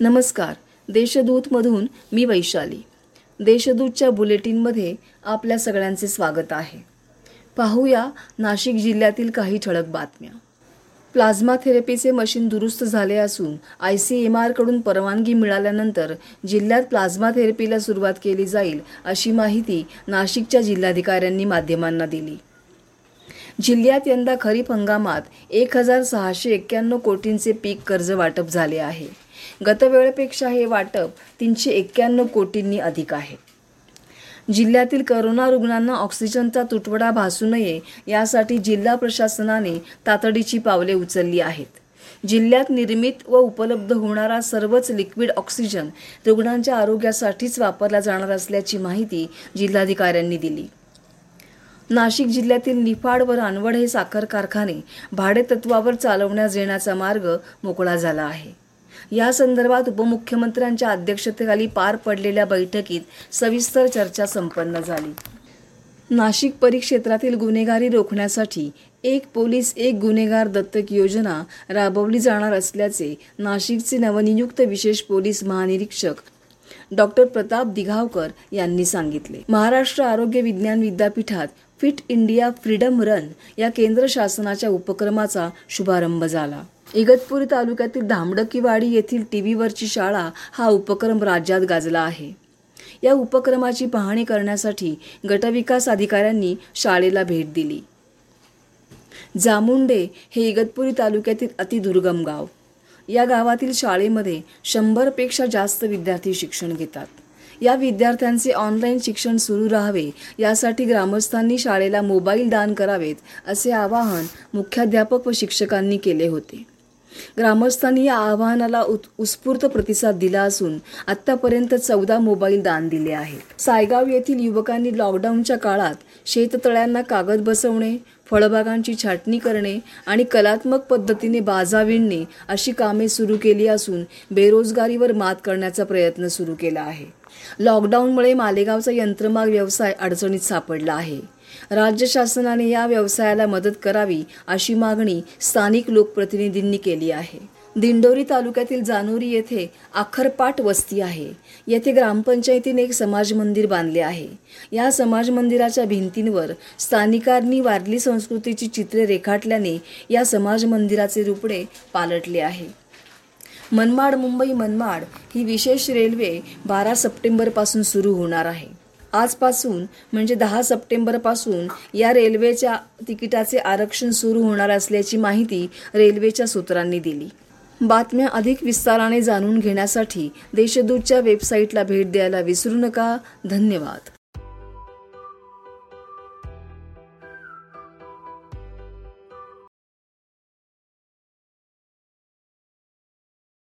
नमस्कार. देशदूतमधून मी वैशाली. देशदूतच्या बुलेटिनमध्ये आपल्या सगळ्यांचे स्वागत आहे. पाहूया नाशिक जिल्ह्यातील काही ठळक बातम्या. प्लाझ्मा थेरपीचे मशीन दुरुस्त झाले असून आय सी एम आरकडून परवानगी मिळाल्यानंतर जिल्ह्यात प्लाझ्मा थेरपीला सुरुवात केली जाईल अशी माहिती नाशिकच्या जिल्हाधिकाऱ्यांनी माध्यमांना दिली. जिल्ह्यात यंदा खरीप हंगामात एक हजार सहाशे एक्क्याण्णव कोटींचे पीक कर्ज वाटप झाले आहे. गतवेळेपेक्षा हे वाटप तीनशे एक्क्याण्णव कोटींनी अधिक आहे. जिल्ह्यातील करोना रुग्णांना ऑक्सिजनचा तुटवडा भासू नये यासाठी जिल्हा प्रशासनाने तातडीची पावले उचलली आहेत. जिल्ह्यात निर्मित व उपलब्ध होणारा सर्वच लिक्विड ऑक्सिजन रुग्णांच्या आरोग्यासाठीच वापरला जाणार असल्याची माहिती जिल्हाधिकाऱ्यांनी दिली. नाशिक जिल्ह्यातील निफाड व रानवड हे साखर कारखाने भाडेतत्वावर चालवण्यास येण्याचा मार्ग मोकळा झाला आहे. या संदर्भात उपमुख्यमंत्र्यांच्या अध्यक्षतेखाली पार पडलेल्या बैठकीत सविस्तर चर्चा संपन्न झाली. नाशिक परिक्षेत्रातील गुन्हेगारी रोखण्यासाठी एक पोलीस एक गुन्हेगार दत्तक योजना राबवली जाणार असल्याचे नाशिकचे नवनियुक्त विशेष पोलीस महानिरीक्षक डॉक्टर प्रताप दिघावकर यांनी सांगितले. महाराष्ट्र आरोग्य विज्ञान विद्यापीठात फिट इंडिया फ्रीडम रन या केंद्र शासनाच्या उपक्रमाचा शुभारंभ झाला. इगतपुरी तालुक्यातील धामडकीवाडी येथील टीव्हीवरची शाळा हा उपक्रम राज्यात गाजला आहे. या उपक्रमाची पाहणी करण्यासाठी गटविकास अधिकाऱ्यांनी शाळेला भेट दिली. जामुंडे हे इगतपुरी तालुक्यातील अतिदुर्गम गाव. या गावातील शाळेमध्ये शंभरपेक्षा जास्त विद्यार्थी शिक्षण घेतात. या विद्यार्थ्यांचे ऑनलाईन शिक्षण सुरू राहावे यासाठी ग्रामस्थांनी शाळेला मोबाईल दान करावेत असे आवाहन मुख्याध्यापक व शिक्षकांनी केले होते. ग्रामस्थांनी या आवाहनाला उत- उत्स्फूर्त प्रतिसाद दिला असून आतापर्यंत चौदा मोबाईल दान दिले आहेत. सायगाव येथील युवकांनी लॉकडाऊनच्या काळात शेततळ्यांना कागद बसवणे फळबागांची छाटणी करणे आणि कलात्मक पद्धतीने बाजा विणणे अशी कामे सुरू केली असून बेरोजगारीवर मात करण्याचा प्रयत्न सुरू केला आहे. लॉकडाऊनमुळे मालेगावचा यंत्रमाग व्यवसाय अडचणीत सापडला आहे. राज्य शासनाने या व्यवसायाला मदत करावी अशी मागणी स्थानिक लोकप्रतिनिधींनी केली आहे. दिंडोरी तालुक्यातील जानोरी येथे आखरपाट वस्ती आहे. येथे ग्रामपंचायतीने एक समाज मंदिर बांधले आहे. या समाज मंदिराच्या भिंतींवर स्थानिकांनी वारली संस्कृतीची चित्रे रेखाटल्याने या समाज मंदिराचे रुपडे पालटले आहे. मनमाड मुंबई मनमाड ही विशेष रेल्वे बारा सप्टेंबरपासून सुरू होणार आहे. आजपासून म्हणजे दहा सप्टेंबरपासून या रेल्वेच्या तिकिटाचे आरक्षण सुरू होणार असल्याची माहिती रेल्वेच्या सूत्रांनी दिली. बातम्या अधिक विस्ताराने जाणून घेण्यासाठी देशदूतच्या वेबसाईटला भेट द्यायला विसरू नका. धन्यवाद.